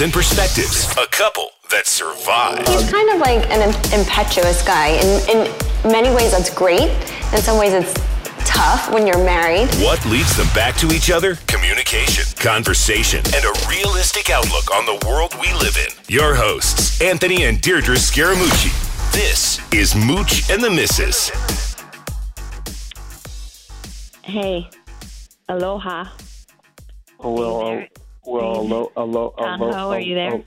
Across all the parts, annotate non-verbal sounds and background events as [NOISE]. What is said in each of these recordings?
and perspectives, a couple that survive. He's kind of like an impetuous guy. In, in many ways, that's great. In some ways, it's tough when you're married. What leads them back to each other? Communication, conversation, and a realistic outlook on the world we live in. Your hosts, Anthony and Deidre Scaramucci. This is Mooch and the Missus. Hey, aloha. Oh, well, Are you well, alo, alo, alo, are you there? oh,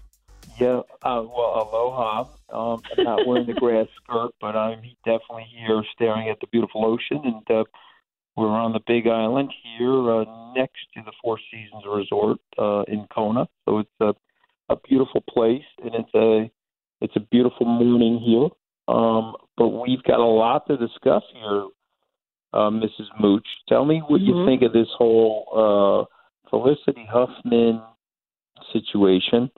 yeah, uh, well, aloha. Um, I'm not [LAUGHS] wearing the grass skirt, but I'm definitely here staring at the beautiful ocean, and uh, we're on the Big Island here uh, next to the Four Seasons Resort uh, in Kona. So it's a, a beautiful place, and it's a it's a beautiful morning here. Um, but we've got a lot to discuss here, uh, Mrs. Mooch. Tell me what you Mhm. think of this whole uh, Felicity Huffman situation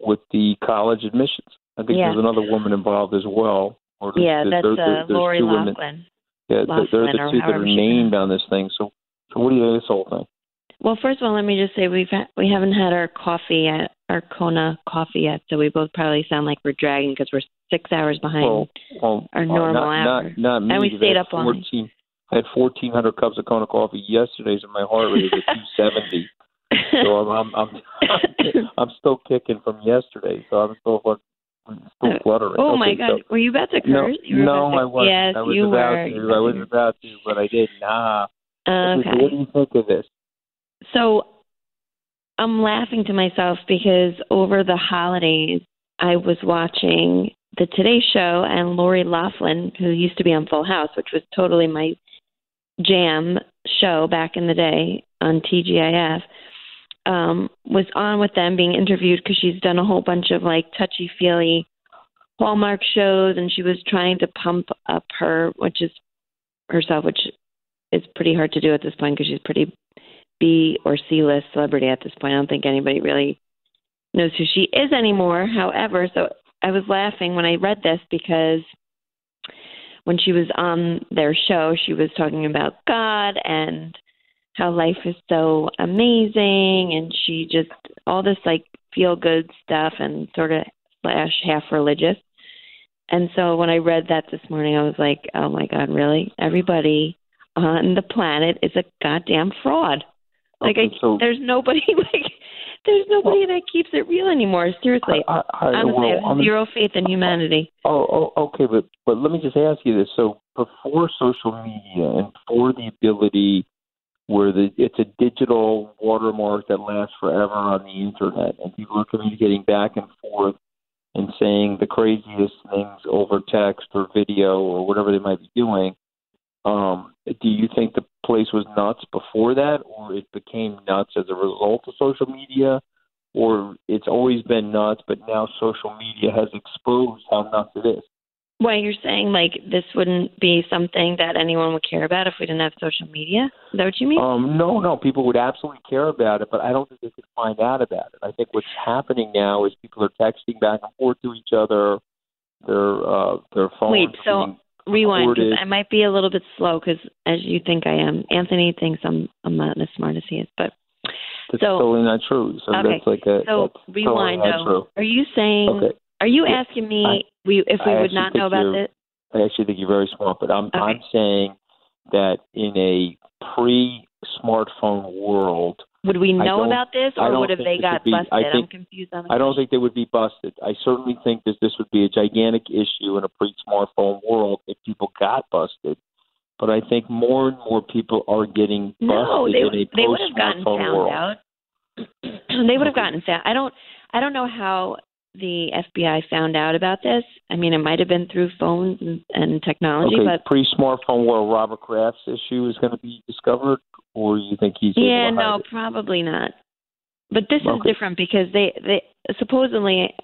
with the college admissions. I think Yeah. there's another woman involved as well. Or there's- Yeah, there- that's there- uh, there's Lori two women. Yeah, they're- they're the two that are named on this thing. So, so what do you think of this whole thing? Well, first of all, let me just say we've ha- we haven't had our coffee yet, our Kona coffee yet, so we both probably sound like we're dragging because we're six hours behind. Well, well, our uh, normal not, hour. Not, not me. And we stayed up all night. 14, I had 1,400 cups of Kona coffee yesterday, so my heart rate is at 270. [LAUGHS] So I'm, I'm, I'm, [LAUGHS] I'm still kicking from yesterday. So I'm still, still uh, fluttering. oh my God, so- were you about to No, curse? Were no, to- I wasn't. Yes, I was you about were. to. I was about to, but I didn't. Nah. Okay. What do you think of this? So I'm laughing to myself because over the holidays, I was watching the Today Show and Lori Loughlin, who used to be on Full House, which was totally my jam show back in the day on TGIF, um, was on with them being interviewed because she's done a whole bunch of like touchy feely Hallmark shows, and she was trying to pump up her, which is herself, which is pretty hard to do at this point because she's pretty B or C list celebrity at this point. I don't think anybody really knows who she is anymore. However, so I was laughing when I read this because when she was on their show, she was talking about God and how life is so amazing and she just all this like feel good stuff and sort of slash half religious. And so when I read that this morning I was like, Oh my God, really? Everybody on the planet is a goddamn fraud. Like Okay, I, there's nobody [LAUGHS] like there's nobody that keeps it real anymore. Seriously, I, I, honestly, well, I have I mean- zero faith in humanity. Oh, oh, okay, but but let me just ask you this: so before social media and for the ability where the it's a digital watermark that lasts forever on the internet, and people are communicating back and forth and saying the craziest things over text or video or whatever they might be doing. Um, do you think the place was nuts before that, or it became nuts as a result of social media, or it's always been nuts, but now social media has exposed how nuts it is? Why you're saying like this wouldn't be something that anyone would care about if we didn't have social media? Is that what you mean? Um, no, no, people would absolutely care about it, but I don't think they could find out about it. I think what's happening now is people are texting back and forth to each other. Their uh, their phones. Wait, so being rewind because. I might be a little bit slow because as you think I am, Anthony thinks I'm I'm not as smart as he is. But That's so- totally not true. So okay, that's like a so rewind totally not though. true. Are you saying? Okay. Are you Yeah, asking me I- we if we I would not know about this? I actually think you're very smart, but I'm Okay. I'm saying that in a pre-smartphone world, Would we know about this, or would have they got be- busted? I I'm confused on. The I don't think they would be busted. I certainly think that this would be a gigantic issue in a pre-smartphone world if people got busted. But I think more and more people are getting busted No, they in a they would have gotten found world. out. [CLEARS THROAT] they would have gotten found. I don't. I don't know how the FBI found out about this. I mean, it might have been through phones and, and technology, Okay, but pre-smartphone world, Robert Kraft's issue is going to be discovered, or you think he's yeah, no, probably not. But this is different because they they supposedly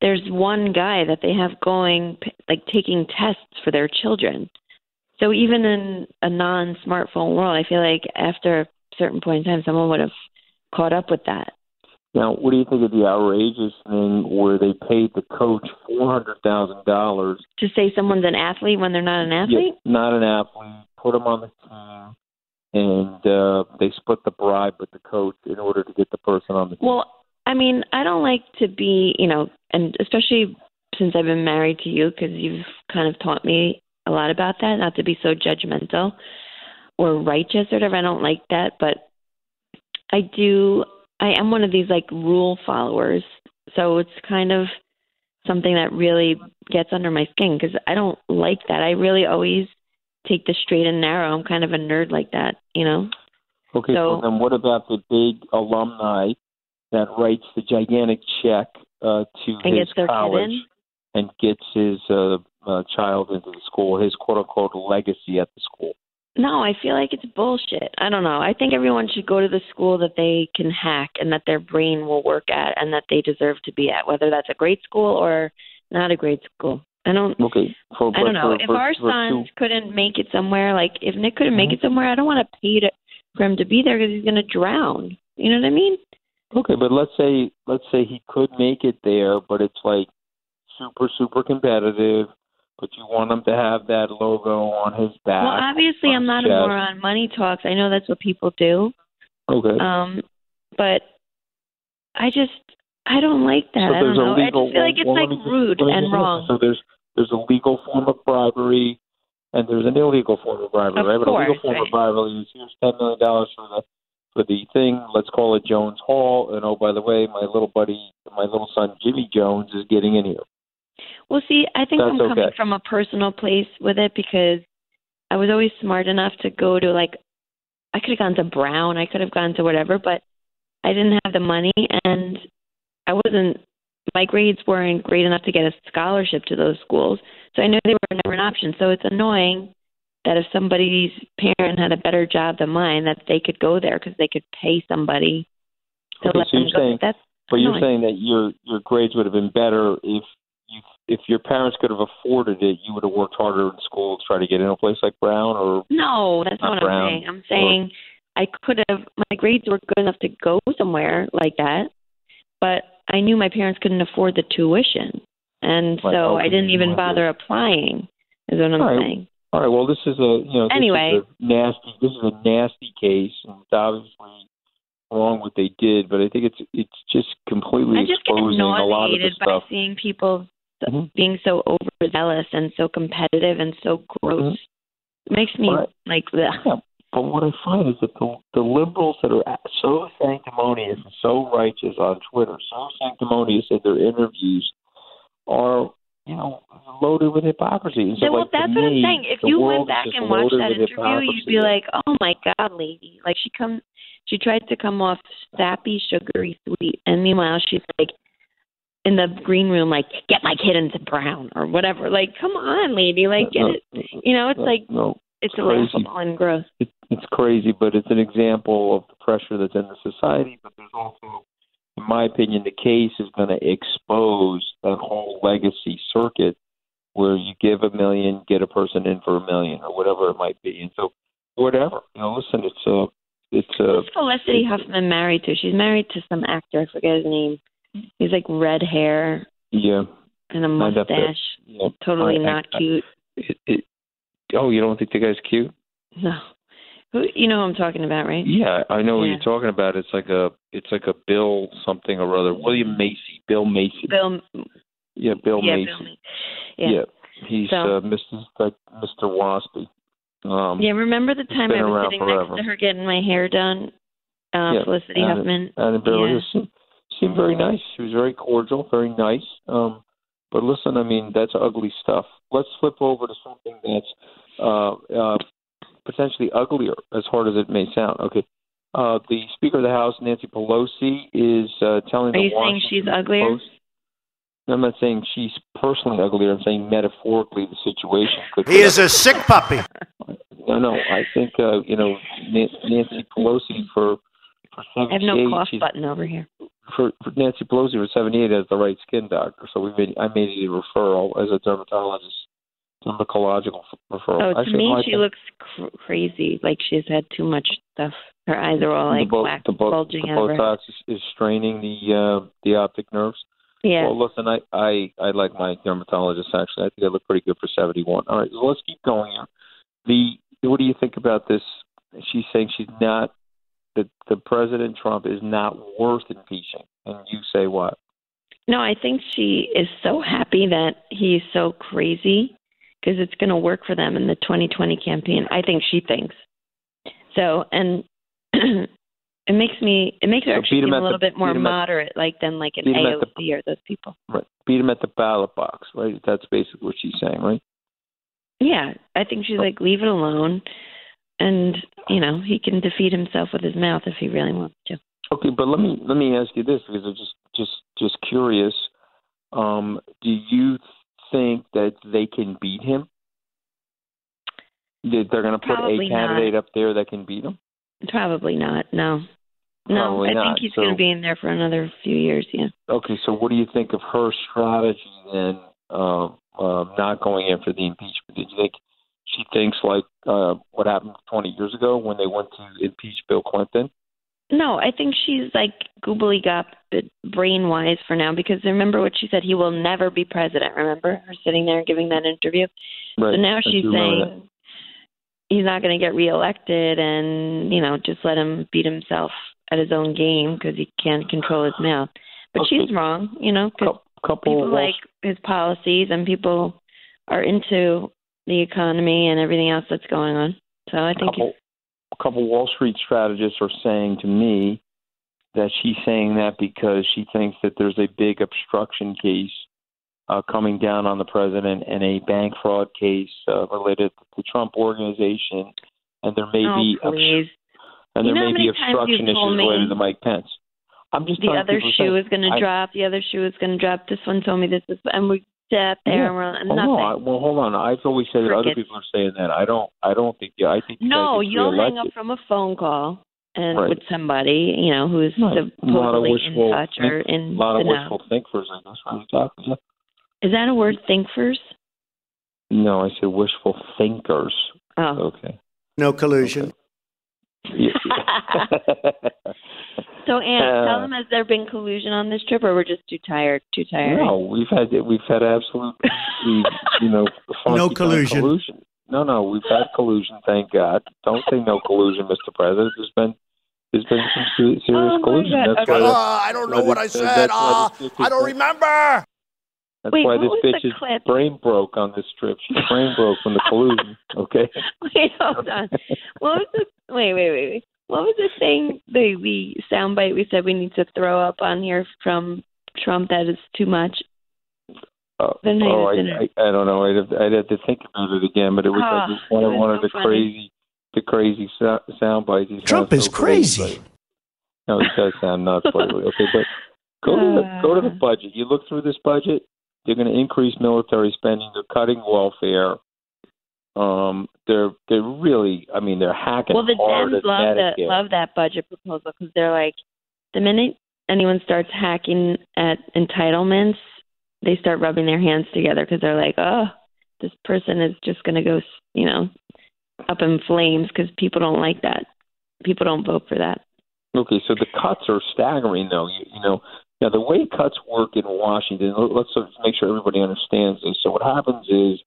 there's one guy that they have going like taking tests for their children. So even in a non-smartphone world, I feel like after a certain point in time, someone would have caught up with that. Now, what do you think of the outrageous thing where they paid the coach four hundred thousand dollars? To say someone's an athlete when they're not an athlete? not an athlete, put them on the team, and uh, they split the bribe with the coach in order to get the person on the team. Well, I mean, I don't like to be, you know, and especially since I've been married to you, because you've kind of taught me a lot about that, not to be so judgmental or righteous or whatever. I don't like that, but I do. I am one of these like rule followers, so it's kind of something that really gets under my skin because I don't like that. I really always take the straight and narrow. I'm kind of a nerd like that, you know. okay, so, so- then what about the big alumni that writes the gigantic check uh, to And his gets their kid college in? and gets his uh, uh, child into the school, his quote unquote legacy at the school? No, I feel like it's bullshit. I don't know. I think everyone should go to the school that they can hack and that their brain will work at and that they deserve to be at, whether that's a great school or not a great school. I don't Okay, for, I don't know. for- if for- our son two- couldn't make it somewhere, like if Nick couldn't make Mhm. it somewhere, I don't want to pay to, for him to be there because he's going to drown. You know what I mean? Okay, but let's say let's say he could make it there, but it's like super super competitive. But you want him to have that logo on his back. well, obviously, I'm not a moron. Money talks. I know that's what people do. Okay. Um, but I just I don't like that. so I don't know. I just feel like it's well, like me just- rude and wrong. So there's there's a legal form of bribery, and there's an illegal form of bribery, Of right? But a legal form right. of bribery is here's ten million dollars for the for the thing. Let's call it Jones Hall, and oh by the way, my little buddy, my little son Jimmy Jones is getting in here. Well, see, I think That's I'm coming okay. from a personal place with it because I was always smart enough to go to like I could have gone to Brown, I could have gone to whatever, but I didn't have the money and I wasn't my grades weren't great enough to get a scholarship to those schools. So I knew they were never an option. So it's annoying that if somebody's parent had a better job than mine that they could go there because they could pay somebody to Okay, let so them you're go. saying- That's But you're saying that your your grades would have been better if you if your parents could have afforded it, you would have worked harder in school to try to get in a place like Brown or No, that's Not what Brown, I'm saying. I'm saying I could have my grades were good enough to go somewhere like that, but I knew my parents couldn't afford the tuition, and Right, so I didn't even bother applying. Is what I'm All right. saying. All right. Well, this is a you know this Anyway. is a nasty. This is a nasty case, and it's obviously wrong what they did. But I think it's it's just completely I just get exposing a lot of the nauseated by stuff. seeing people Mhm. being so overzealous and so competitive and so gross. Mhm. It makes me Right. like bleh. Yeah, but what I find is that the, the liberals that are so sanctimonious and so righteous on Twitter, so sanctimonious in their interviews, are you know loaded with hypocrisy. And so, Yeah, well, like, that's what I'm saying. If you went back and watched that interview, you'd be like, "Oh my God, lady!" Like she come, she tried to come off sappy, sugary, sweet, and meanwhile she's like in the green room, like, "Get my kid into Brown" or whatever. Like, come on, lady, like get No, it. You know, it's no, like no, it's crazy. and it, it's crazy, but it's an example of the pressure that's in the society. But there's also, in my opinion, the case is going to expose that whole legacy circuit where you give a million, get a person in for a million, or whatever it might be. And so, whatever you know, listen, it's a, it's a. Who's Felicity Huffman married to? She's married to some actor. I forget his name. He's like red hair yeah, and a I'd have to- mustache. yeah. Totally I- I- not I- cute. It, it, oh, you don't think the guy's cute? No. Who you know who I'm talking about, right? Yeah, I know what you're talking about. It's like a, it's like a Bill something or other. William Macy, Bill Macy. Bill yeah, Bill yeah, Macy. Bill Macy. Yeah. Yeah. He's So- uh, Mr. like Mr. Waspy. Um, Yeah, remember the time I was sitting forever. next to her getting my hair done? Uh, Yeah, Felicity and- Huffman. and Beverly yeah. Seemed, seemed very nice. She was very cordial, very nice. Um, but listen, I mean, that's ugly stuff. Let's flip over to something that's uh, uh, potentially uglier, as hard as it may sound. Okay. Uh, the Speaker of the House, Nancy Pelosi, is uh, telling Are the you saying she's uglier? Post. I'm not saying she's personally uglier. I'm saying metaphorically the situation could. He is a sick puppy. No, no. I think uh, you know Nancy Pelosi for for I have no cough button over here. for, for Nancy Pelosi for 78 has the right skin doctor, so we made I made a referral as a dermatologist, dermatological f- referral. Oh, to me, I she think looks cr- crazy. Like she's had too much stuff. Her eyes are all the, like bo- black, the, bo- bulging the out of her. Botox is, is straining the uh, the optic nerves. Yeah. Well, listen, I, I I like my dermatologist actually. I think I look pretty good for 71. All right, so let's keep going here. The what do you think about this? She's saying she's not that the President Trump is not worth impeaching, and you say what? No, I think she is so happy that he's so crazy because it's going to work for them in the 2020 campaign. I think she thinks so, and [CLEARS THROAT] it makes me it makes her So actually seem a little the- bit more him at- moderate, like than like an at the- AOC or those people. Right, beat him at the ballot box, right? That's basically what she's saying, right? Yeah, I think she's like leave it alone, and you know he can defeat himself with his mouth if he really wants to. Okay, but let me let me ask you this because I'm just just just curious. Um, do you think that they can beat him? That they're going to put Probably a not. candidate up there that can beat him? Probably not. No, no. Probably I not. think he's So- going to be in there for another few years. Yeah. Okay, so what do you think of her strategy then, uh, uh, not going after the impeachment? Did you think she thinks like uh, what happened 20 years ago when they went to impeach Bill Clinton? No, I think she's like googly gop brain wise for now because remember what she said he will never be president. Remember her sitting there giving that interview. Right. So now I she's saying he's not going to get reelected, and you know just let him beat himself at his own game because he can't control his mouth. But Okay. she's wrong, you know, because couple people like his policies and people are into the economy and everything else that's going on. So I think couple, a couple Wall Street strategists are saying to me that she's saying that because she thinks that there's a big obstruction case uh, coming down on the president and a bank fraud case uh, related to the Trump organization, and there may oh be obst- and You there may be obstruction issues related to Mike Pence. I'm just the other shoe is going to drop. The other shoe is going to drop. This one told me this is, and we sat there Yeah. and we're and Oh, nothing. no, I, well, hold on. I've always said that other people are saying that. I don't. I don't think. Yeah, I think. no, gets you'll hang up from a phone call and Right. with somebody, you know, who's Right. A lot of supposedly in wishful touch or think- in A lot of the know. wishful thinkers, I guess. What are you talking about? Is that a word? Thinkers? No, I said wishful thinkers. Oh, Okay. No collusion. Yeah. [LAUGHS] so Ann, tell Uh, them has there been collusion on this trip, or we're just too tired? Too tired? no, we've had we've had absolute, you know, [LAUGHS] No collusion. collusion. No, no, we've had collusion. Thank God. Don't say no collusion, Mr. President. There's been there's been some serious Oh, collusion. That's Okay. why. Ah, I don't know what I said. that's why this bitch I don't remember. That's Wait, why this was the bitch's clip? brain broke on this trip. She's brain broke from the [LAUGHS] collusion. Okay. [LAUGHS] Wait, hold on. What was the? Wait, wait, wait, wait. What was the thing? The the soundbite we said we need to throw up on here from Trump that is too much. Oh, The oh I. I I don't know. I'd have, I'd have to think about it again. But it was Ah, like one of one so of the funny. crazy, the crazy so- sound bites. He Trump is so crazy, crazy. but- No, he does sound nuts lately. Okay, but go to the go to the [LAUGHS] Uh. budget. You look through this budget. They're going to increase military spending. They're cutting welfare. Um, they're they're really. I mean, they're hacking Well, the hard Dems love that love that budget proposal because they're like, the minute anyone starts hacking at entitlements, they start rubbing their hands together because they're like, oh, this person is just going to go, you know, up in flames because people don't like that. People don't vote for that. Okay, so the cuts are staggering, though. You, you know, now the way cuts work in Washington. let- Let's sort of make sure everybody understands this. So what happens is,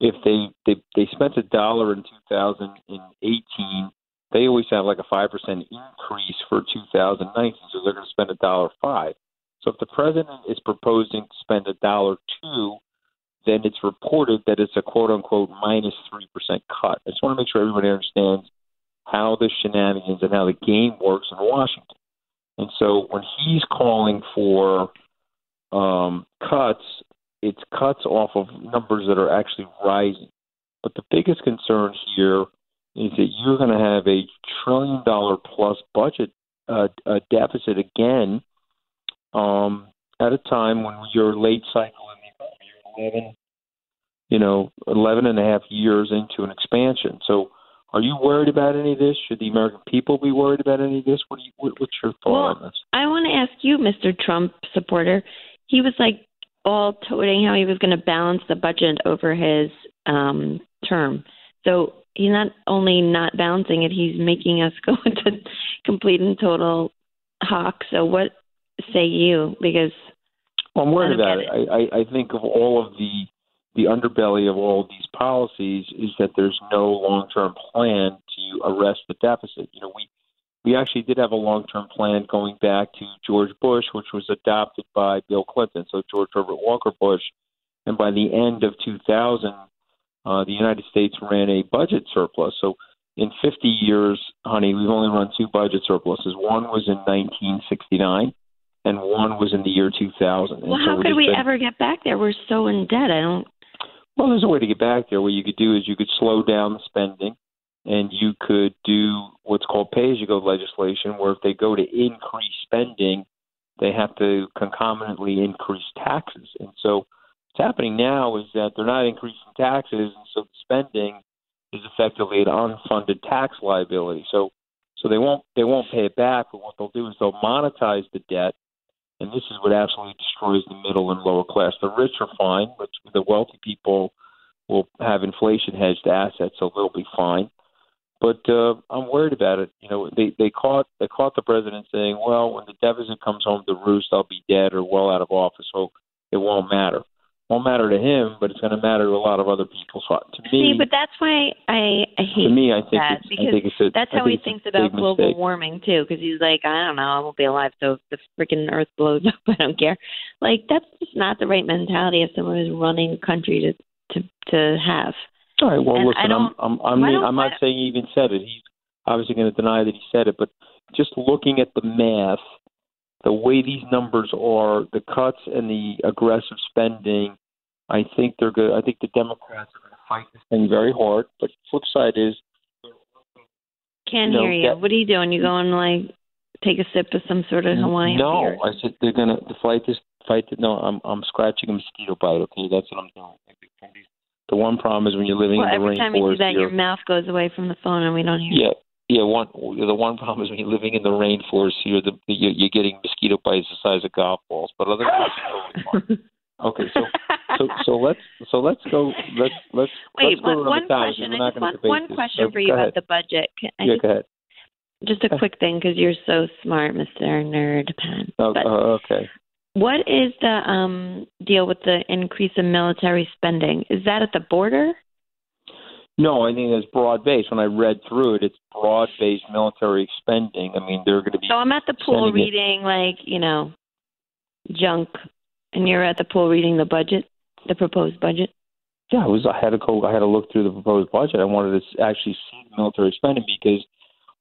if they they they spent a dollar in 2018, they always have like a five percent increase for 2019. So they're going to spend a dollar five. So if the president is proposing to spend a dollar two, then it's reported that it's a quote unquote minus 3% cut. I just want to make sure everybody understands how the shenanigans and how the game works in Washington. And so when he's calling for um, cuts, it's cuts off of numbers that are actually rising. But the biggest concern here is that you're going to have a trillion dollar plus budget uh, uh, deficit again um, at a time when you're late cycle in the economy. You're 11, you know, 11 and a half years into an expansion. So are you worried about any of this? Should the American people be worried about any of this? What do you, what, what's your thought Well, on this? I want to ask you, Mr. Trump supporter. He was like all toting how he was going to balance the budget over his um, term. So he's not only not balancing it, he's making us [LAUGHS] go into complete and total hawk. So what say you? Because Well, I'm worried about don't it. I, I, I think of all of the the underbelly of all of these policies is that there's no long term plan to arrest the deficit. You know, we we actually did have a long term plan going back to George Bush, which was adopted by Bill Clinton. So George Herbert Walker Bush, and by the end of 2000, uh, the United States ran a budget surplus. So in 50 years, honey, we've only run two budget surpluses. One was in 1969 and one was in the year 2000. Well, so how we've could we been- ever get back there? We're so in debt. I don't. Well, there's a way to get back there. What you could do is you could slow down the spending, and you could do what's called pay-as-you-go legislation, where if they go to increase spending, they have to concomitantly increase taxes. And so what's happening now is that they're not increasing taxes, and so the spending is effectively an unfunded tax liability. So so they won't they won't pay it back, but what they'll do is they'll monetize the debt and this is what absolutely destroys the middle and lower class. The rich are fine, but the wealthy people will have inflation hedged assets, so they'll be fine. But uh, I'm worried about it. You know, they they caught they caught the president saying, "Well, when the deficit comes home to roost, I'll be dead or well out of office, so it won't matter." Won't matter to him, but it's going to matter to a lot of other people. So to me, See, but that's why I, I hate to me, I think that because I think it's a, that's how he think a thinks about global mistake. warming too. Because he's like, I don't know, I won't be alive, so if the freaking Earth blows up, [LAUGHS] I don't care. Like that's just not the right mentality of someone who's running a country to to to have. All right. Well, And listen, I'm I'm I'm, I'm not saying he even said it. He's obviously going to deny that he said it, but just looking at the math, the way these numbers are, the cuts and the aggressive spending, I think they're good. I think the Democrats are going to fight this thing very hard. But flip side is, Can't No, hear you. that- What are you doing? You going like take a sip of some sort of Hawaiian no, beer? I said they're going to fight this. Fight this. No, I'm I'm scratching a mosquito bite. Okay, that's what I'm doing. The one problem is when you're living Well, in the rainforest. every time you do that, your mouth goes away from the phone and we don't hear. Yeah, yeah. One the one problem is when you're living in the rainforest, you're the you're, you're getting mosquito bites the size of golf balls. But other [LAUGHS] than that, it's totally fine. Okay, so so so [LAUGHS] let's so let's go let's let's Wait, let's go one, one question. I not just want one question So, for you about the budget. Can, I Yeah, just, go ahead. just a quick thing because you're so smart, Mister Nerd Pan. Oh, But uh, okay. what is the um deal with the increase in military spending? Is that at the border? No, I think it's broad based. When I read through it, it's broad based military spending. I mean, they're going to be. So I'm at the pool sending it- reading like you know junk, and you're at the pool reading the budget, the proposed budget. Yeah, I was. I had to go. I had to look through the proposed budget. I wanted to actually see the military spending because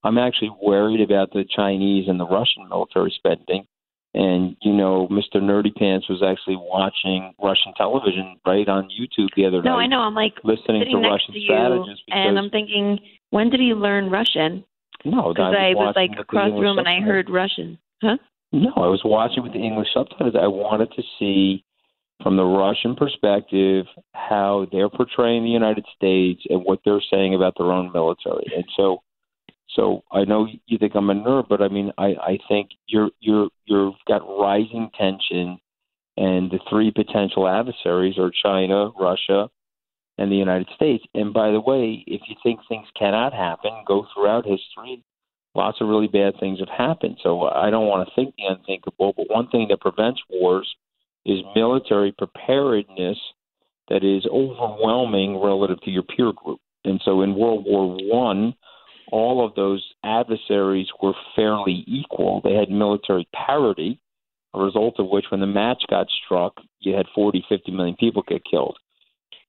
I'm actually worried about the Chinese and the Russian military spending. And you know, Mr. Nerdy Pants was actually watching Russian television right on YouTube the other No, night, No, I know. I'm like listening to Russian to you, strategists. Because, and I'm thinking, when did he learn Russian? no, Because I was watching like across the room and I heard Russian. Huh? No, I was watching with the English subtitles. I wanted to see from the Russian perspective how they're portraying the United States and what they're saying about their own military. And so so I know you think I'm a nerd, but I mean I, I think you're you're you've got rising tension and the three potential adversaries are China, Russia, and the United States. And by the way, if you think things cannot happen, go throughout history lots of really bad things have happened. So I don't want to think the unthinkable, but one thing that prevents wars is military preparedness that is overwhelming relative to your peer group. And so in World War One, all of those adversaries were fairly equal. They had military parity, a result of which when the match got struck, you had 40, 50 million people get killed.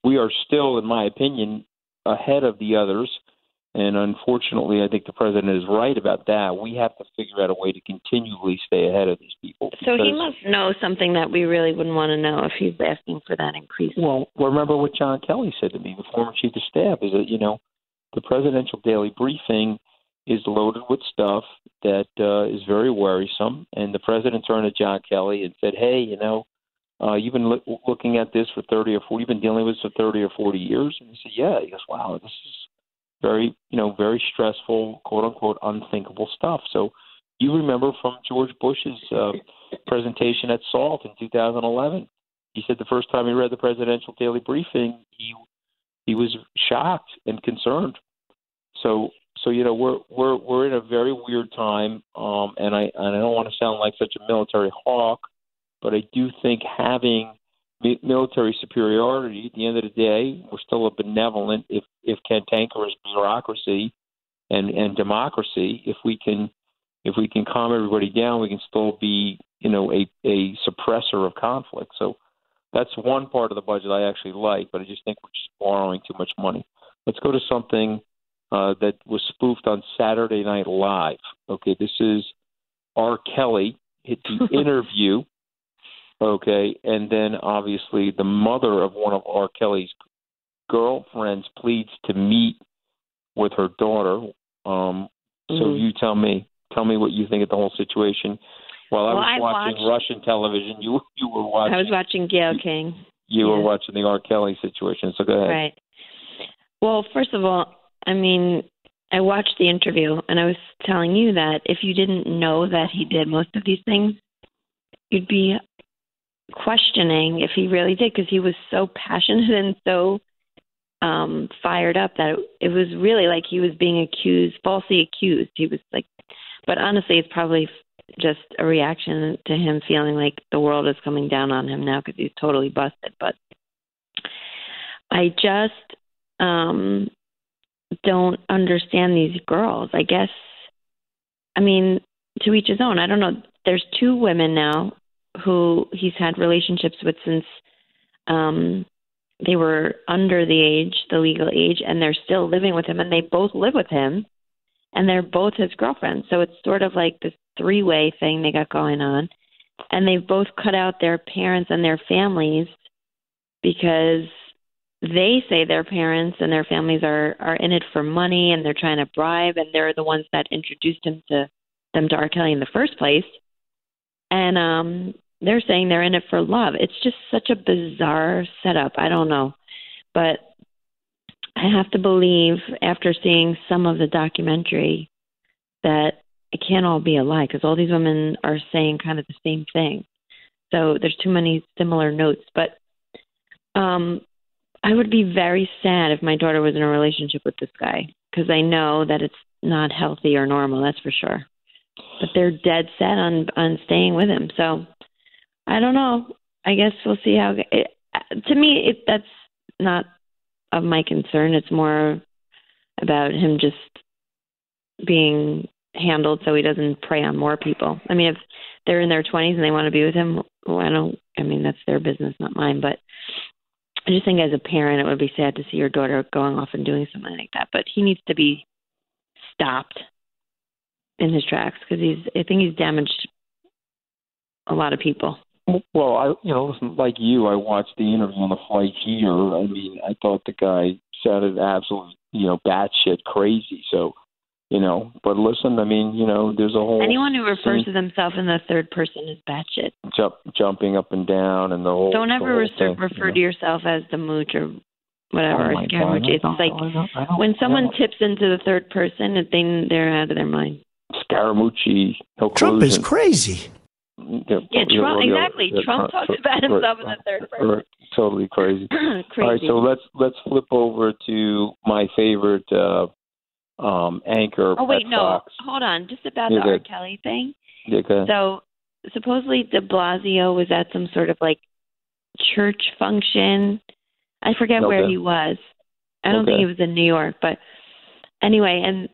we are still, in my opinion, ahead of the others. And unfortunately, I think the president is right about that. We have to figure out a way to continually stay ahead of these people. So he must know something that we really wouldn't want to know if he's asking for that increase. Well, remember what John Kelly said to me, the former chief of staff, is that you know the presidential daily briefing is loaded with stuff that uh, is very worrisome. And the president turned to John Kelly and said, "Hey, you know, uh, you've been loo- looking at this for thirty or forty. You've been dealing with this for thirty or forty years." And he said, "Yeah." He goes, "Wow, this is very, you know, very stressful, quote unquote, unthinkable stuff." So. You remember from George Bush's uh, presentation at SALT in 2011 he said the first time he read the presidential daily briefing, he he was shocked and concerned. So so you know we're we're we're in a very weird time, um, and I and I don't want to sound like such a military hawk, but I do think having military superiority at the end of the day, we're still a benevolent if if cantankerous bureaucracy and and democracy. If we can if we can calm everybody down, we can still be you know a a suppressor of conflict. So that's one part of the budget I actually like, but I just think we're just borrowing too much money. Let's go to something uh, that was spoofed on Saturday Night Live. Okay, this is R. Kelly hit the [LAUGHS] interview. Okay, and then obviously the mother of one of R. Kelly's girlfriends pleads to meet with her daughter. Um, so Mhm. you tell me, tell me what you think of the whole situation. While I was I watching watched- Russian television, you you were watching I was watching Gayle King. you were Yeah. watching the R. Kelly situation. So go ahead. Right. Well, first of all, I mean, I watched the interview and I was telling you that if you didn't know that he did most of these things, you'd be questioning if he really did because he was so passionate and so um fired up that it, it was really like he was being accused, falsely accused. He was like but honestly, it's probably just a reaction to him feeling like the world is coming down on him now because he's totally busted. But I just um don't understand these girls. I guess I mean, to each his own. I don't know. There's two women now who he's had relationships with since um they were under the age, the legal age, and they're still living with him and they both live with him and they're both his girlfriends. So it's sort of like this three way thing they got going on. And they've both cut out their parents and their families because they say their parents and their families are are in it for money and they're trying to bribe and they're the ones that introduced him to them to R. Kelly in the first place. And um they're saying they're in it for love. It's just such a bizarre setup. I don't know. But I have to believe after seeing some of the documentary that it can't all be a lie because all these women are saying kind of the same thing. So there's too many similar notes. But um, I would be very sad if my daughter was in a relationship with this guy because I know that it's not healthy or normal. That's for sure. But they're dead set on on staying with him. So I don't know. I guess we'll see how. It, to me, it that's not of my concern. It's more about him just being handled so he doesn't prey on more people. I mean, if they're in their 20s and they want to be with him, well, I don't. I mean, that's their business, not mine. But I just think as a parent, it would be sad to see your daughter going off and doing something like that. But he needs to be stopped in his tracks because he's. I think he's damaged a lot of people. Well, I you know, listen, like you, I watched the interview on the flight here. I mean, I thought the guy sounded absolutely, you know, batshit crazy. So, you know, but listen, I mean, you know, there's a whole Anyone who refers scene- to themselves in the third person is batshit. jump, jumping up and down and the whole. Don't ever whole refer, thing, refer you to yourself as the mooch or whatever, Oh or Scaramucci. God, It's like I don't- I don't- when someone tips into the third person, they they're out of their mind. Scaramucci, no Trump is crazy. Yeah, Yeah, Trump exactly. yeah, Trump Trump- talks about right, himself in the third person. right, Totally crazy. Crazy. [CLEARS THROAT] All right, so let's let's flip over to my favorite uh, um, anchor. oh wait, no, Fox. hold on. Just about Yeah, the R. Kelly thing. Yeah, go ahead. So supposedly De Blasio was at some sort of like church function. I forget where he was. I don't Okay. think he was in New York, but anyway, and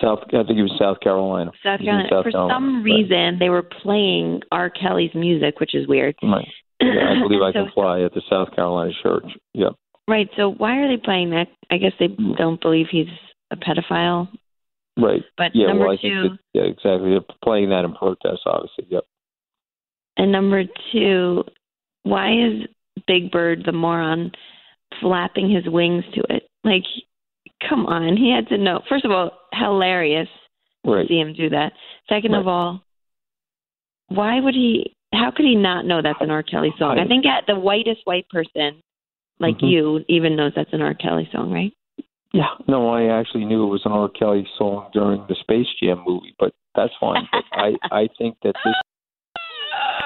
South. I think it was South Carolina. South He was in Carolina. South For Carolina, some right. reason, they were playing R. Kelly's music, which is weird. Right. Yeah, I believe [LAUGHS] I can so- fly at the South Carolina church. Yeah. Right. So why are they playing that? I guess they mm. don't believe he's a pedophile. Right. But yeah. number well, two, that, yeah, exactly. They're playing that in protest, obviously. Yep. and number two, why is Big Bird the moron flapping his wings to it? Like, come on, he had to know. First of all, hilarious Right. to see him do that. Second of all, why would he? How could he not know that's an R. Kelly song? I, think at the whitest white person like Mhm. you even knows that's an R. Kelly song, right? Yeah. No, I actually knew it was an R. Kelly song during the Space Jam movie, but that's fine. But I [LAUGHS] I think that this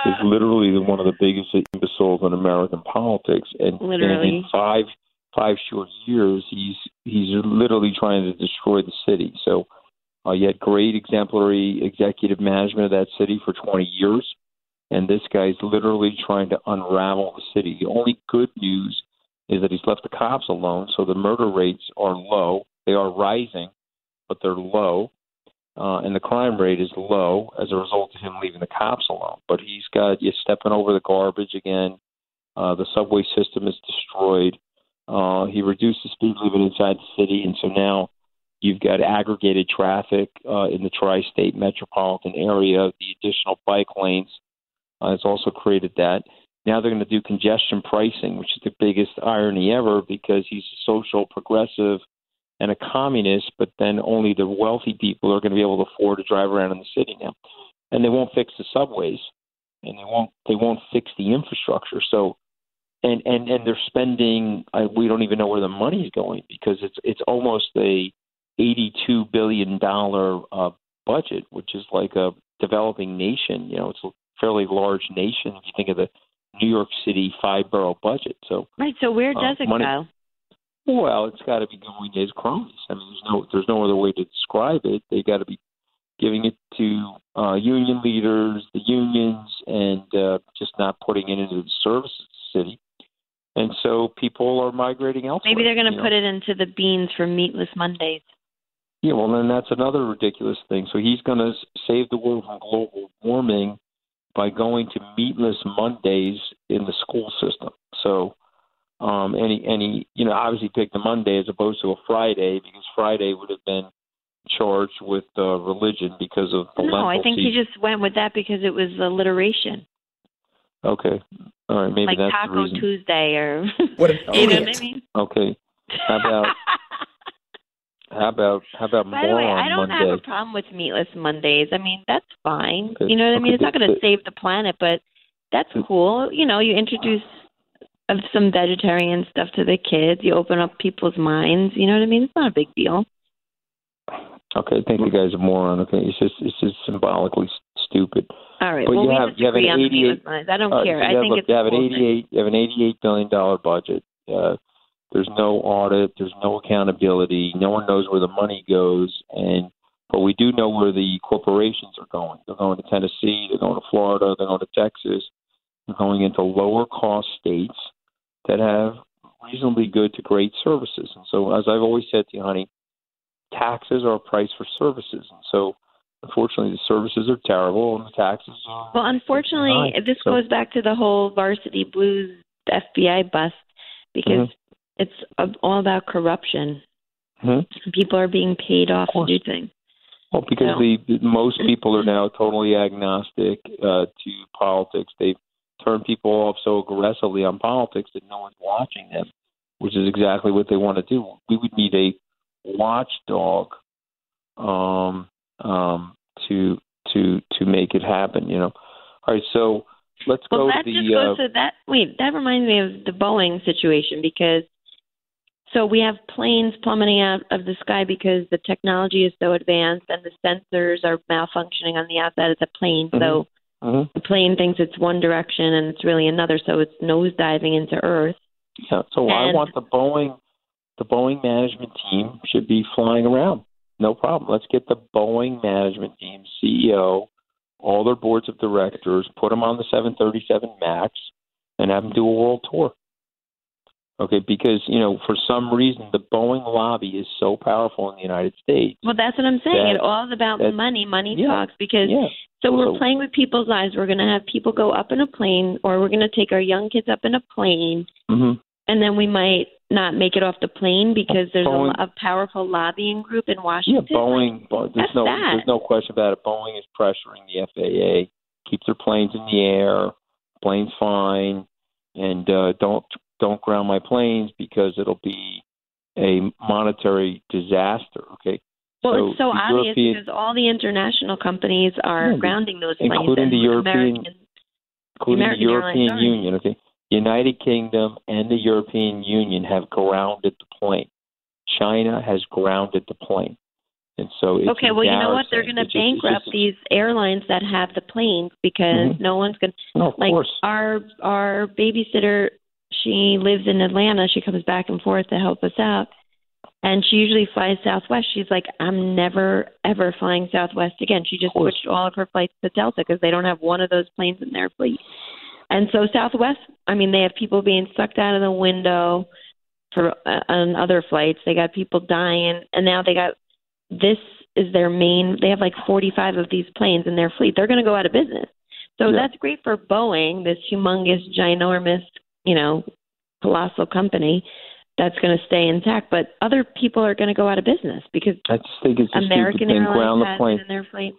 is literally the- one of the biggest imbeciles in American politics, and, and Literally. in five five short years, he's he's literally trying to destroy the city. So, uh, you had great exemplary executive management of that city for 20 years, and this guy's literally trying to unravel the city. The only good news is that he's left the cops alone, so the murder rates are low. They are rising, but they're low uh, and the crime rate is low as a result of him leaving the cops alone. But he's got you stepping over the garbage again. Uh, the subway system is destroyed. Uh, he reduced the speed limit inside the city, and so now you've got aggregated traffic uh, in the tri-state metropolitan area. The additional bike lanes uh, has also created that. Now they're going to do congestion pricing, which is the biggest irony ever because he's a social progressive and a communist, but then only the wealthy people are going to be able to afford to drive around in the city now, and they won't fix the subways, and they won't they won't fix the infrastructure. So, and and and they're spending uh, we don't even know where the money's going because it's it's almost a eighty two billion dollar uh, budget, which is like a developing nation. You know, it's a fairly large nation if you think of the New York City five borough budget. So Right. So where Uh, does it money- go? well, it's got to be going to his cronies. I mean, there's no there's no other way to describe it. They got to be giving it to uh, union leaders, the unions, and uh, just not putting it into the services of the city. And so people are migrating elsewhere. Maybe they're going to know. put it into the beans for meatless Mondays. Yeah, well, then that's another ridiculous thing. So he's going to save the world from global warming by going to meatless Mondays in the school system. So, um, and he, and he, you know, obviously picked a Monday as opposed to a Friday because Friday would have been charged with uh, religion because of the No, I think he just went with that because it was alliteration, Okay, all right, maybe like that's the Taco reason. Tuesday or [LAUGHS] What an [LAUGHS] you know idiot. what I mean. Okay, how about [LAUGHS] how about how about By the way, more I don't Monday? have a problem with meatless Mondays. I mean, that's fine. Okay, You know what I mean? okay, It's not going to save the planet, but that's cool. You know, you introduce some vegetarian stuff to the kids. You open up people's minds. You know what I mean? It's not a big deal. Okay, I think you guys are moron. Okay, it's just it's just symbolically stupid. All right. But well, you we have- you have an disagree on the 88 meatless I don't right, care. so I you have, think look, it's you have an cool thing. eighty-eight. You have an eighty-eight billion dollar budget. Uh, there's no audit. There's no accountability. No one knows where the money goes, and but we do know where the corporations are going. They're going to Tennessee. They're going to Florida. They're going to Texas. They're going into lower cost states that have reasonably good to great services. And so, as I've always said to you, honey, taxes are a price for services. And so, unfortunately, the services are terrible and the taxes are. Well, unfortunately, High. this So- goes back to the whole varsity blues FBI bust because Mhm. it's all about corruption. Mhm. People are being paid off to course. do things. Well, because So- the most people are now totally agnostic uh, to politics. They've turned people off so aggressively on politics that no one's watching them, which is exactly what they want to do. We would need a watchdog um, um, to to to make it happen. You know. All right, so let's Well, go that to just the. goes Uh, to that. Wait, that reminds me of the Boeing situation because so we have planes plummeting out of the sky because the technology is so advanced and the sensors are malfunctioning on the outside of the plane. So mhm. the plane thinks it's one direction and it's really another, so it's nosediving into Earth. Yeah, so I And- want the Boeing the Boeing management team should be flying around. No problem. Let's get the Boeing management team, CEO, all their boards of directors, put them on the 737 Max, and have them do a world tour. Okay, because you know for some reason the Boeing lobby is so powerful in the United States. Well, that's what I'm saying. That- it all about that- money. Money yeah, talks because Yeah, so we're So- playing with people's lives. We're going to have people go up in a plane, or we're going to take our young kids up in a plane, hmm and then we might not make it off the plane because there's Boeing- a, a powerful lobbying group in Washington. Yeah. Boeing. Bo- there's that's no that. there's no question about it. Boeing is pressuring the FAA, keep their planes in the air, planes fine, and uh, don't don't ground my planes because it'll be a monetary disaster. Okay. Well, it's so obvious European- because all the international companies are Yeah, grounding those planes, including the European- American, including the American Airlines European. Union. Okay, United Kingdom and the European Union have grounded the plane. China has grounded the plane, and so it's okay, well, you know what? They're going to bankrupt just- these airlines that have the planes because Mhm. no one's going. to No, of Like course. our our babysitter, she lives in Atlanta. She comes back and forth to help us out, and she usually flies Southwest. She's like, I'm never ever flying Southwest again. She just switched all of her flights to Delta because they don't have one of those planes in their fleet. And so Southwest, I mean, they have people being sucked out of the window for uh, on other flights. They got people dying, and now they got this is their main. They have like 45 of these planes in their fleet. They're going to go out of business. So Yeah. that's great for Boeing, this humongous, ginormous, you know, colossal company that's going to stay intact. But other people are going to go out of business because I just think it's a American thing. Airlines Ground the has plane. in their fleet.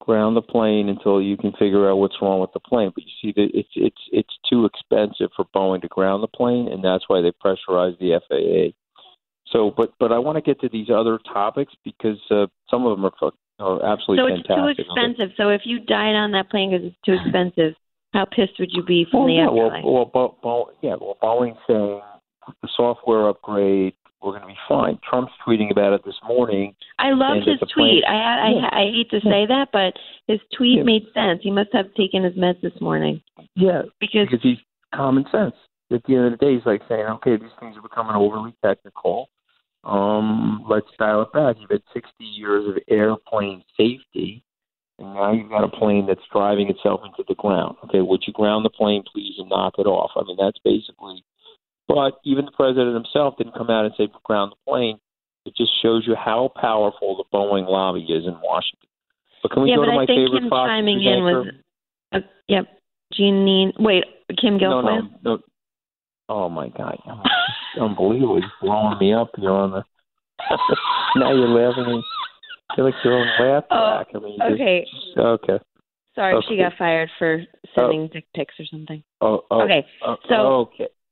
Ground the plane until you can figure out what's wrong with the plane. But you see that it's it's it's too expensive for Boeing to ground the plane, and that's why they pressurized the FAA. So, but but I want to get to these other topics because uh, some of them are are absolutely So it's fantastic. too expensive. So if you died on that plane because it's too expensive, how pissed would you be from Well, the yeah, well, well, Bo- Bo- yeah, well, Boeing saying the software upgrade, we're going to be fine. Trump's tweeting about it this morning. I loved his that the plane- tweet. I I, Yeah. I hate to say that, but his tweet Yeah. made sense. He must have taken his meds this morning Yeah, because because he's common sense. At the end of the day, he's like saying, okay, these things are becoming overly technical. Um, let's dial it back. You've had 60 years of airplane safety, and now you've got a plane that's driving itself into the ground. Okay, would you ground the plane, please, and knock it off? I mean, that's basically. But even the president himself didn't come out and say ground the plane. It just shows you how powerful the Boeing lobby is in Washington. But can we yeah, go to my I think favorite him Fox chiming in was, uh, yep, Jeanine. Wait, Kim No, Guilfoyle. no, no. Oh my God, unbelievable! You're blowing me up. You're on the. [LAUGHS] now you're laughing. You're like your own laugh Oh, track. I mean, Okay, just- okay. sorry, Okay. she got fired for sending dick pics or something. Oh, oh, Okay, oh, so- okay.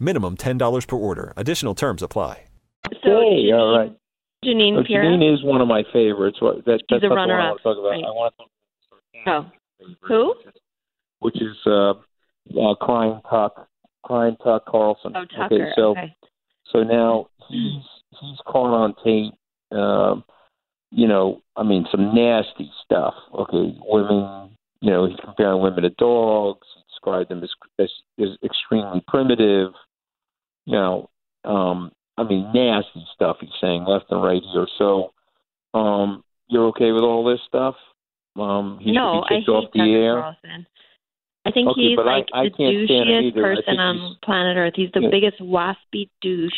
Minimum $10 per order. Additional terms apply. So hey, Jeanine, all right. Jeanine So Jeanine is one of my favorites. What- That, She's that's a not the one I want to talk about. right. I want to talk Oh, who? which is uh, uh, Crying Tuck, Crying Tuck Carlson. Oh, Tucker. Okay, so okay. So now he's he's caught on tape. Um, you know, I mean, some nasty stuff. Okay, women. You know, he's comparing women to dogs. He described them as, as as extremely primitive. You know, um, I mean, nasty stuff. He's saying left and right here. So, um, you're okay with all this stuff? Um, he no, should be I kicked hate the Tucker air. Carlson. I think Okay, he's but I- like I the can't stand him douchiest person on planet Earth. He's the Yeah. biggest waspy douche.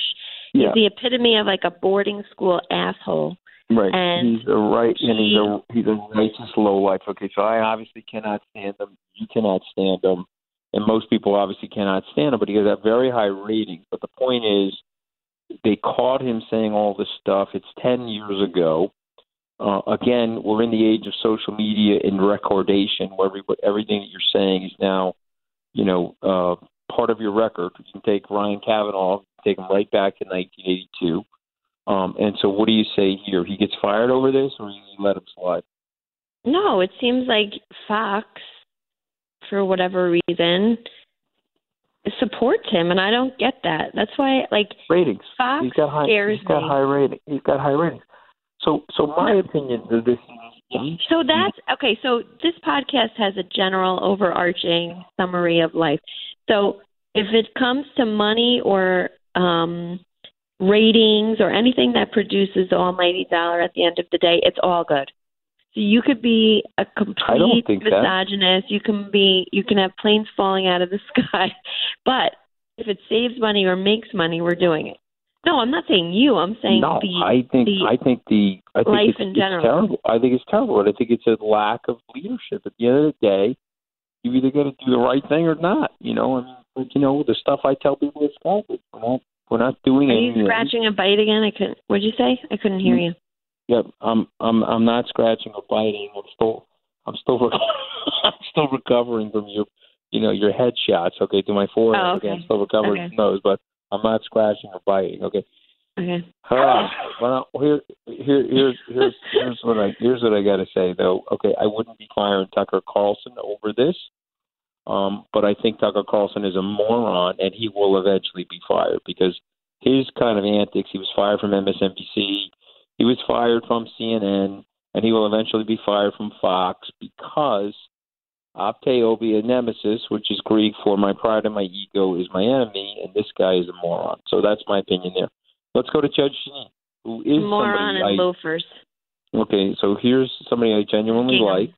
He's Yeah. the epitome of like a boarding school asshole. Right. And he's a right and he's he- a he's a righteous low life. Okay, so I obviously cannot stand him. You cannot stand him. And most people obviously cannot stand him, but he has a very high rating. But the point is they caught him saying all this stuff. It's ten years ago. Uh, again, we're in the age of social media and recordation, where every, everything that you're saying is now, you know, uh, part of your record. You can take Ryan Kavanaugh, take him right back to 1982. Um, and so, what do you say here? He gets fired over this, or you let him slide? no, it seems like Fox, for whatever reason, supports him, and I don't get that. That's why, like, Ratings. Fox he's got high. scares He's got me. high rating. He's got high ratings. So, so my opinion of this So that's okay. So this podcast has a general overarching summary of life. So if it comes to money or um, ratings or anything that produces the almighty dollar at the end of the day, it's all good. So you could be a complete think that. misogynist. You can be you can have planes falling out of the [LAUGHS] sky, but if it saves money or makes money, we're doing it. No, I'm not saying you. I'm saying no, the I think the I think the I think life it's, in it's general. terrible. I think it's terrible. And I think it's a lack of leadership. At the end of the day, you either got to do the right thing or not. You know, I mean, like, you know, the stuff I tell people is garbage. We're not we're not doing anything. Are you scratching a bite again? I couldn't. What'd you say? I couldn't hear mm. you. Yep, I'm I'm I'm not scratching or biting. I'm still I'm still rec- [LAUGHS] I'm still recovering from your you know your headshots. Okay, to my forehead. Oh, okay. okay. I'm still recovering Okay. from those, but I'm not scratching or biting. Okay. Okay. Uh, well, here, here, here's, here's, here's what I, here's what I got to say though. Okay, I wouldn't be firing Tucker Carlson over this, um, but I think Tucker Carlson is a moron, and he will eventually be fired because his kind of antics. He was fired from MSNBC, he was fired from CNN, and he will eventually be fired from Fox because Opte Obi nemesis, which is Greek for my pride and my ego is my enemy, and this guy is a moron. So that's my opinion there. Let's go to Judge Jeanine, who is Moron and I, loafers. Okay, so here's somebody I genuinely Gingham. like.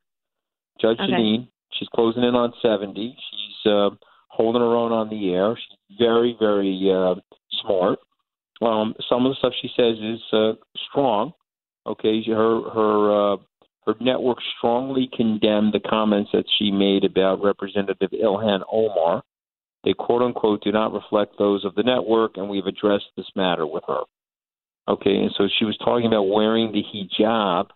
Judge Okay. Jeanine. She's closing in on 70. She's uh, holding her own on the air. She's very, very uh, smart. Um, some of the stuff she says is uh, strong. Okay, her her uh, her network strongly condemned the comments that she made about Representative Ilhan Omar. They quote unquote do not reflect those of the network, and we've addressed this matter with her. Okay, and so she was talking about wearing the hijab,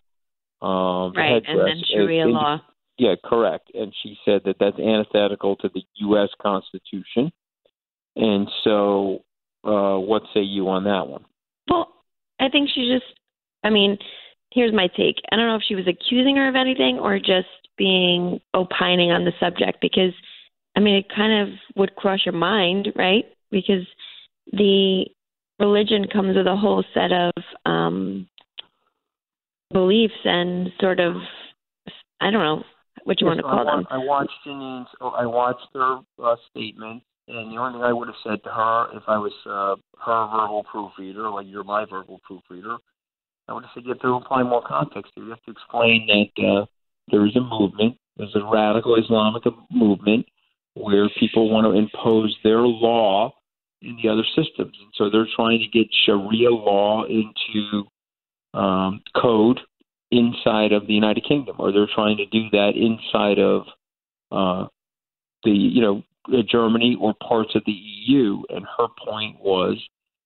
um, the Right, and then Sharia and- law. Yeah, correct. And she said that that's antithetical to the U.S. Constitution. And so, uh, what say you on that one? Well, I think she just. I mean, here's my take. I don't know if she was accusing her of anything or just being opining on the subject because, I mean, it kind of would cross your mind, right? Because the religion comes with a whole set of um beliefs and sort of, I don't know what you want to call I, them. I watched Jeanine's. oh, I watched her uh, statement, and the only thing I would have said to her if I was uh, her verbal proofreader, like you're my verbal proofreader, I would have said you have to apply more context here. You have to explain that uh, there is a movement, there's a radical Islamic movement where people want to impose their law in the other systems, and so they're trying to get Sharia law into um, code inside of the United Kingdom, or they're trying to do that inside of uh, the you know Uh, Germany or parts of the EU. And her point was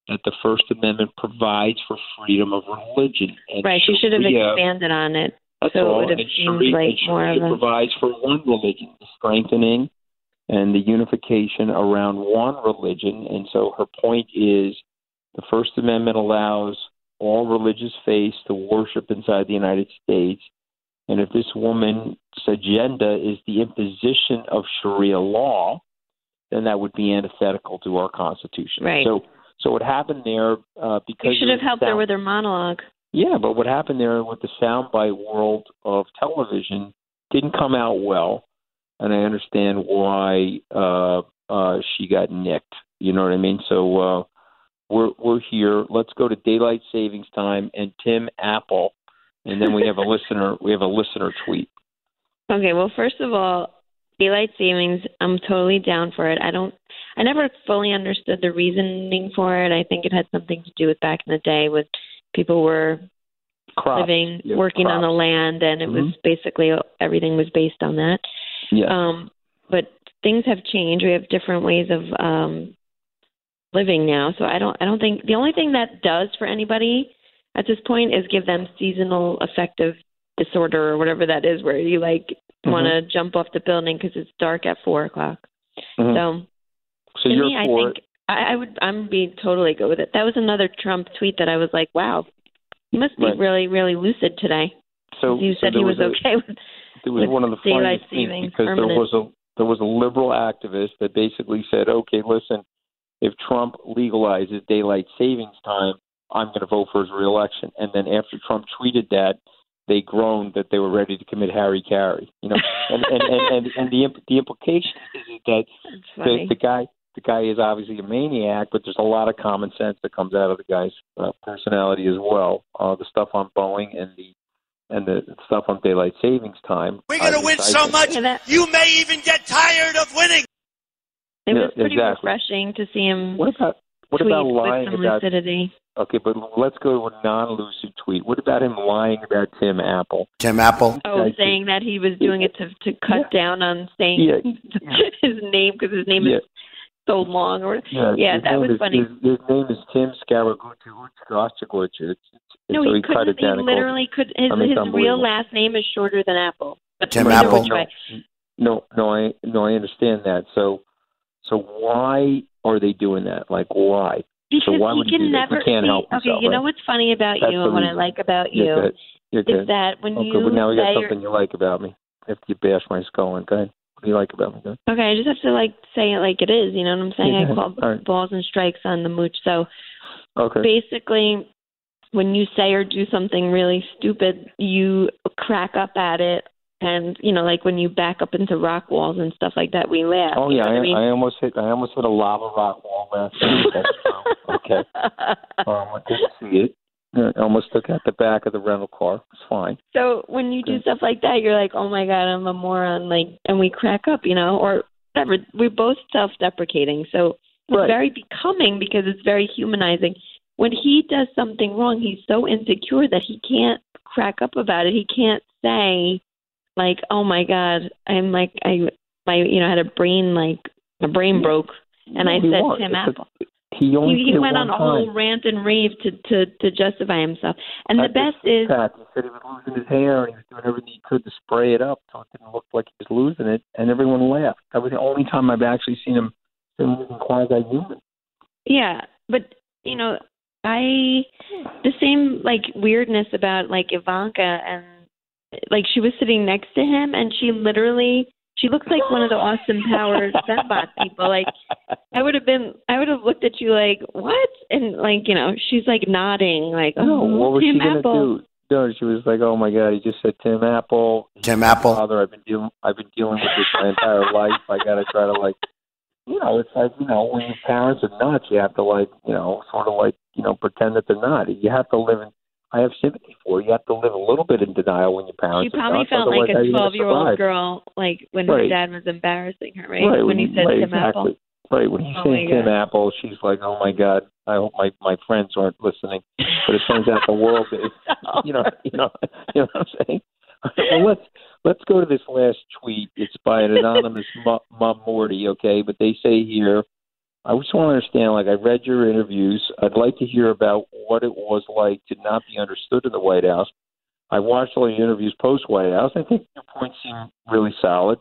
that the First Amendment provides for freedom of religion. And Right. She should have expanded on it. so it would have and seemed Sharia, like more Sharia of a- provides for one religion, the strengthening and the unification around one religion. And so her point is the First Amendment allows all religious faiths to worship inside the United States. And if this woman's agenda is the imposition of Sharia law, then that would be antithetical to our Constitution. Right. So, so what happened there? Uh, because You should have helped her with her monologue. yeah, but what happened there with the soundbite world of television didn't come out well, and I understand why uh, uh, she got nicked. You know what I mean? So uh, we're we're here. Let's go to daylight savings time and Tim Apple, and then we have a [LAUGHS] listener. We have a listener tweet. Okay, well, first of all, daylight savings, I'm totally down for it. I don't, I never fully understood the reasoning for it. I think it had something to do with back in the day when people were Crops. living, Yeah, working on the land, and it was Mhm. basically everything was based on that. Yeah. Um, but things have changed. We have different ways of um, living now. So I don't, I don't think the only thing that does for anybody at this point is give them seasonal affective disorder or whatever that is, where you like Mhm. want to jump off the building because it's dark at four o'clock. Mhm. So So to you're me, I think I, I would, I'm be totally good with it. That was another Trump tweet that I was like, wow, he must be Right. really, really lucid today. So you said there he was, a- okay with There was one of the daylight funniest things savings because permanent. there was a there was a liberal activist that basically said, "Okay, listen, if Trump legalizes daylight savings time, I'm going to vote for his reelection." And then after Trump tweeted that, they groaned that they were ready to commit hari-kari. You know, [LAUGHS] and and and, and, and the imp- the implication is that the, the guy the guy is obviously a maniac, but there's a lot of common sense that comes out of the guy's uh, personality as well. Uh, the stuff on Boeing and the and the stuff on daylight savings time. We're going to I- win I so think- much, Yeah, that- you may even get tired of winning. It Yeah, was pretty exactly. refreshing to see him What about what tweet about with lying some about? lucidity. Okay, but let's go to a non-lucid tweet. What about him lying about Tim Apple? Tim Apple. Oh, I see. saying that he was doing it to to cut down on saying Yeah. [LAUGHS] his name because his name Yeah. is so long. Or Yeah, yeah, that was is, funny. His, his name is Tim Scaraguchi. no, so he he cut couldn't. it He down and literally could. His I mean, his real last name is shorter than Apple. But Tim Apple. which way. No, no, I no, I understand that. So, so why are they doing that? Like, why? Because why he would can never He can't see, help Okay, himself, you know right? what's funny about That's you and what I like about You're you good. You're is that when okay, you but now we got you're- something you like about me. After you bash my skull in, go ahead. What do you like about me? Go ahead. Okay, I just have to like say it like it is. You know what I'm saying? Yeah, I call all right. balls and strikes on the mooch. So Okay. basically, when you say or do something really stupid, you crack up at it, and you know, like when you back up into rock walls and stuff like that, we laugh. Oh you yeah, know I, I mean? I almost hit. I almost hit a lava rock wall last week. [LAUGHS] Okay. Um, I didn't see it. I almost took out the back of the rental car. It's fine. So when you do stuff like that, you're like, "Oh my god, I'm a moron!" Like, and we crack up, you know, or whatever. We're both self-deprecating, so it's Right. very becoming because it's very humanizing. When he does something wrong, he's so insecure that he can't crack up about it. He can't say, like, "Oh my god, I'm like, I, my, you know, I had a brain like my brain broke," and I He said won't. Tim a- Apple. He only He, he went on a whole rant and rave to to to justify himself. And the best is fact. He said he was losing his hair and he was doing everything he could to spray it up so it didn't look like he was losing it, and everyone laughed. That was the only time I've actually seen him seen him looking quasi-human. Yeah, but you know, I the same like weirdness about like Ivanka and like she was sitting next to him and she literally she looks like one of the Austin Powers Fembot people. Like I would have been I would have looked at you like, What? And like, you know, she's like nodding, like, Oh what was Tim she gonna Apple. do? No, she was like, "Oh my God!" He just said Tim Apple. Tim Apple. Father, I've been dealing. I've been dealing with this my entire life. I got to try to like, you know, it's like you know when your parents are nuts, you have to like, you know, sort of like, you know, pretend that they're not. You have to live in. I have sympathy for you. Have to live a little bit in denial when your She parents are probably felt like a twelve year old girl, like when her dad was embarrassing her, right? right. when he said right, Tim exactly. Apple. Right, when he's Oh saying Tim. Apple, she's like, "Oh my God, I hope my my friends aren't listening." But it turns out the world is, [LAUGHS] oh you know, you know, [LAUGHS] you know what I'm saying. well, let's let's go to this last tweet. It's by an anonymous Mom Morty, okay? But they say here, I just want to understand. Like, I read your interviews. I'd like to hear about what it was like to not be understood in the White House. I watched all your interviews post White House. I think your points seem really solid.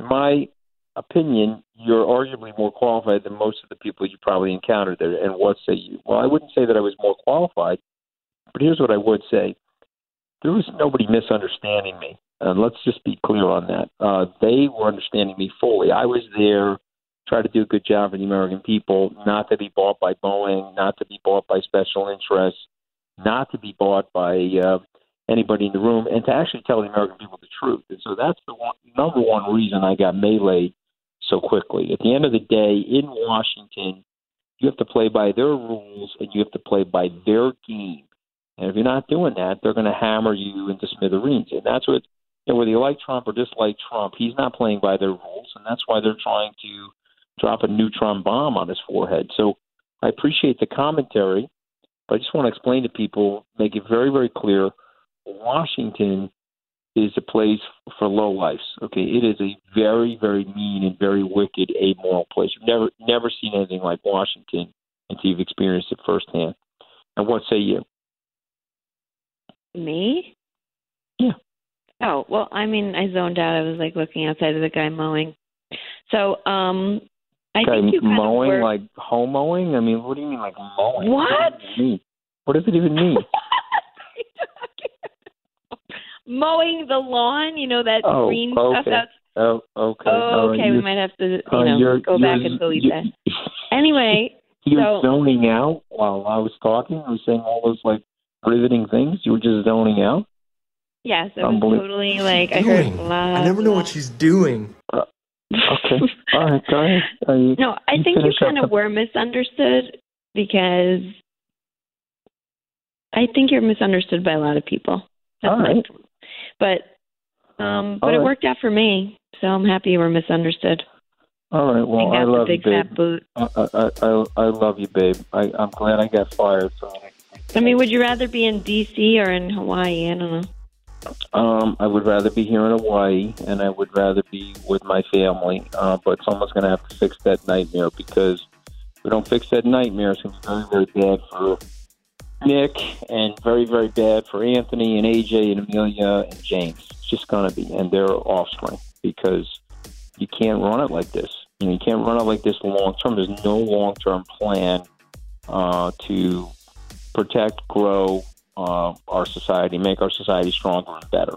In my opinion, you're arguably more qualified than most of the people you probably encountered there. And what say you? Well, I wouldn't say that I was more qualified, but here's what I would say: there was nobody misunderstanding me. And let's just be clear on that. Uh, they were understanding me fully. I was there, try to do a good job for the American people, not to be bought by Boeing, not to be bought by special interests, not to be bought by uh, anybody in the room, and to actually tell the American people the truth. And so that's the one, number one reason I got meleeed so quickly. At the end of the day, in Washington, you have to play by their rules and you have to play by their game. And if you're not doing that, they're going to hammer you into smithereens. And that's what, you know, whether you like Trump or dislike Trump, he's not playing by their rules. And that's why they're trying to drop a neutron bomb on his forehead. So I appreciate the commentary, but I just want to explain to people, make it very, very clear Washington is a place for low lives. Okay, it is a very, very mean and very wicked, amoral place. You've never, never seen anything like Washington until you've experienced it firsthand. And what say you? Me? Yeah. Oh, well, I mean, I zoned out. I was like looking outside of the guy mowing. So, um, I Guy think you kind mowing of were, like homeowing? I mean, what do you mean like mowing? What? does it mean? What does it even mean? [LAUGHS] mowing the lawn. You know that Oh, green stuff okay. out. oh, okay. Oh, All right. okay. We might have to, you uh, know, you're- go back you're- and delete you- that. [LAUGHS] Anyway, You So- zoning out while I was talking. I was saying all those like riveting things. You were just zoning out. yes, I was totally like I heard doing? blah. I never know blah. what she's doing. You Okay. All right. Go ahead. [LAUGHS] You, No, I think you kind of the- were misunderstood because I think you're misunderstood by a lot of people. That's All my But um but All it right. worked out for me, so I'm happy you were misunderstood. All right. Well, you I love you, babe. boot. I, I, I, I love you, babe. I, I'm glad I got fired. So I mean, would you rather be in DC or in Hawaii? I don't know. Um, I would rather be here in Hawaii, and I would rather be with my family. Uh, but someone's going to have to fix that nightmare because if we don't fix that nightmare, it's going to be very, very bad for Nick, and very, very bad for Anthony and AJ and Amelia and James. It's just going to be, and their offspring, because you can't run it like this. You, know, you can't run it like this long term. There's no long term plan uh, to protect, grow uh, our society, make our society stronger and better.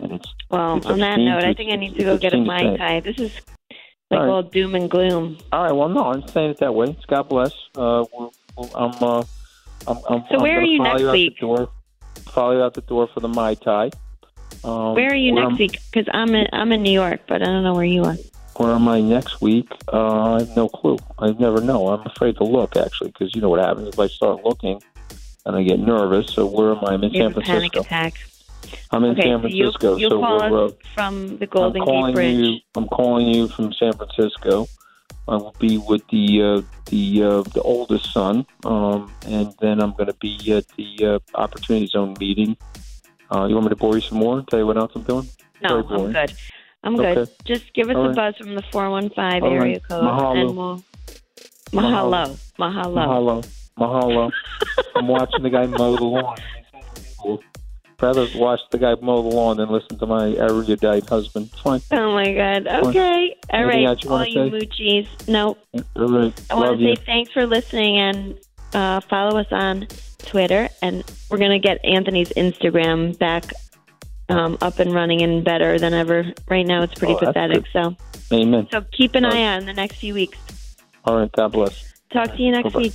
And it's Well, It's on that note, I think I need to go get a to mai tai. This is like All right. all doom and gloom. all right. Well, no, I'm saying it that way. It's God bless. Uh, we're, we're, I'm, uh, I'm, I'm. So I'm where are gonna you next out week? The door, follow you out the door for the mai tai. Um, Where are you next am- week? Because I'm in I'm in New York, but I don't know where you are. Where am I next week? Uh, I have no clue. I never know. I'm afraid to look actually, because you know what happens if I start looking, and I get nervous. So where am I? I'm in You San a panic Francisco. attack. I'm in okay, San so you Francisco. so call we're, uh, from the Golden Gate Bridge. you. I'm calling you from San Francisco. I will be with the uh, the uh, the oldest son, um, and then I'm going to be at the uh, Opportunity Zone meeting. Uh, you want me to bore you some more? Tell you what else I'm doing? No, I'm good. I'm good. Okay. Just give us All a right. buzz from the 415 All right. area code, Mahalo. and we'll. Mahalo. Mahalo. Mahalo, mahalo. I'm watching the guy mow the lawn. Rather watch the guy mow the lawn than listen to my erudite husband. It's fine. Oh my God. Fine. Okay. All Anything right. you All you moochies. No, All right. I want to you. say thanks for listening and uh, follow us on Twitter. And we're going to get Anthony's Instagram back um, up and running and better than ever. Right now, it's pretty Oh, pathetic. So, Amen. so keep an All eye right. on the next few weeks. All right. God bless. Talk to you next Bye-bye. week.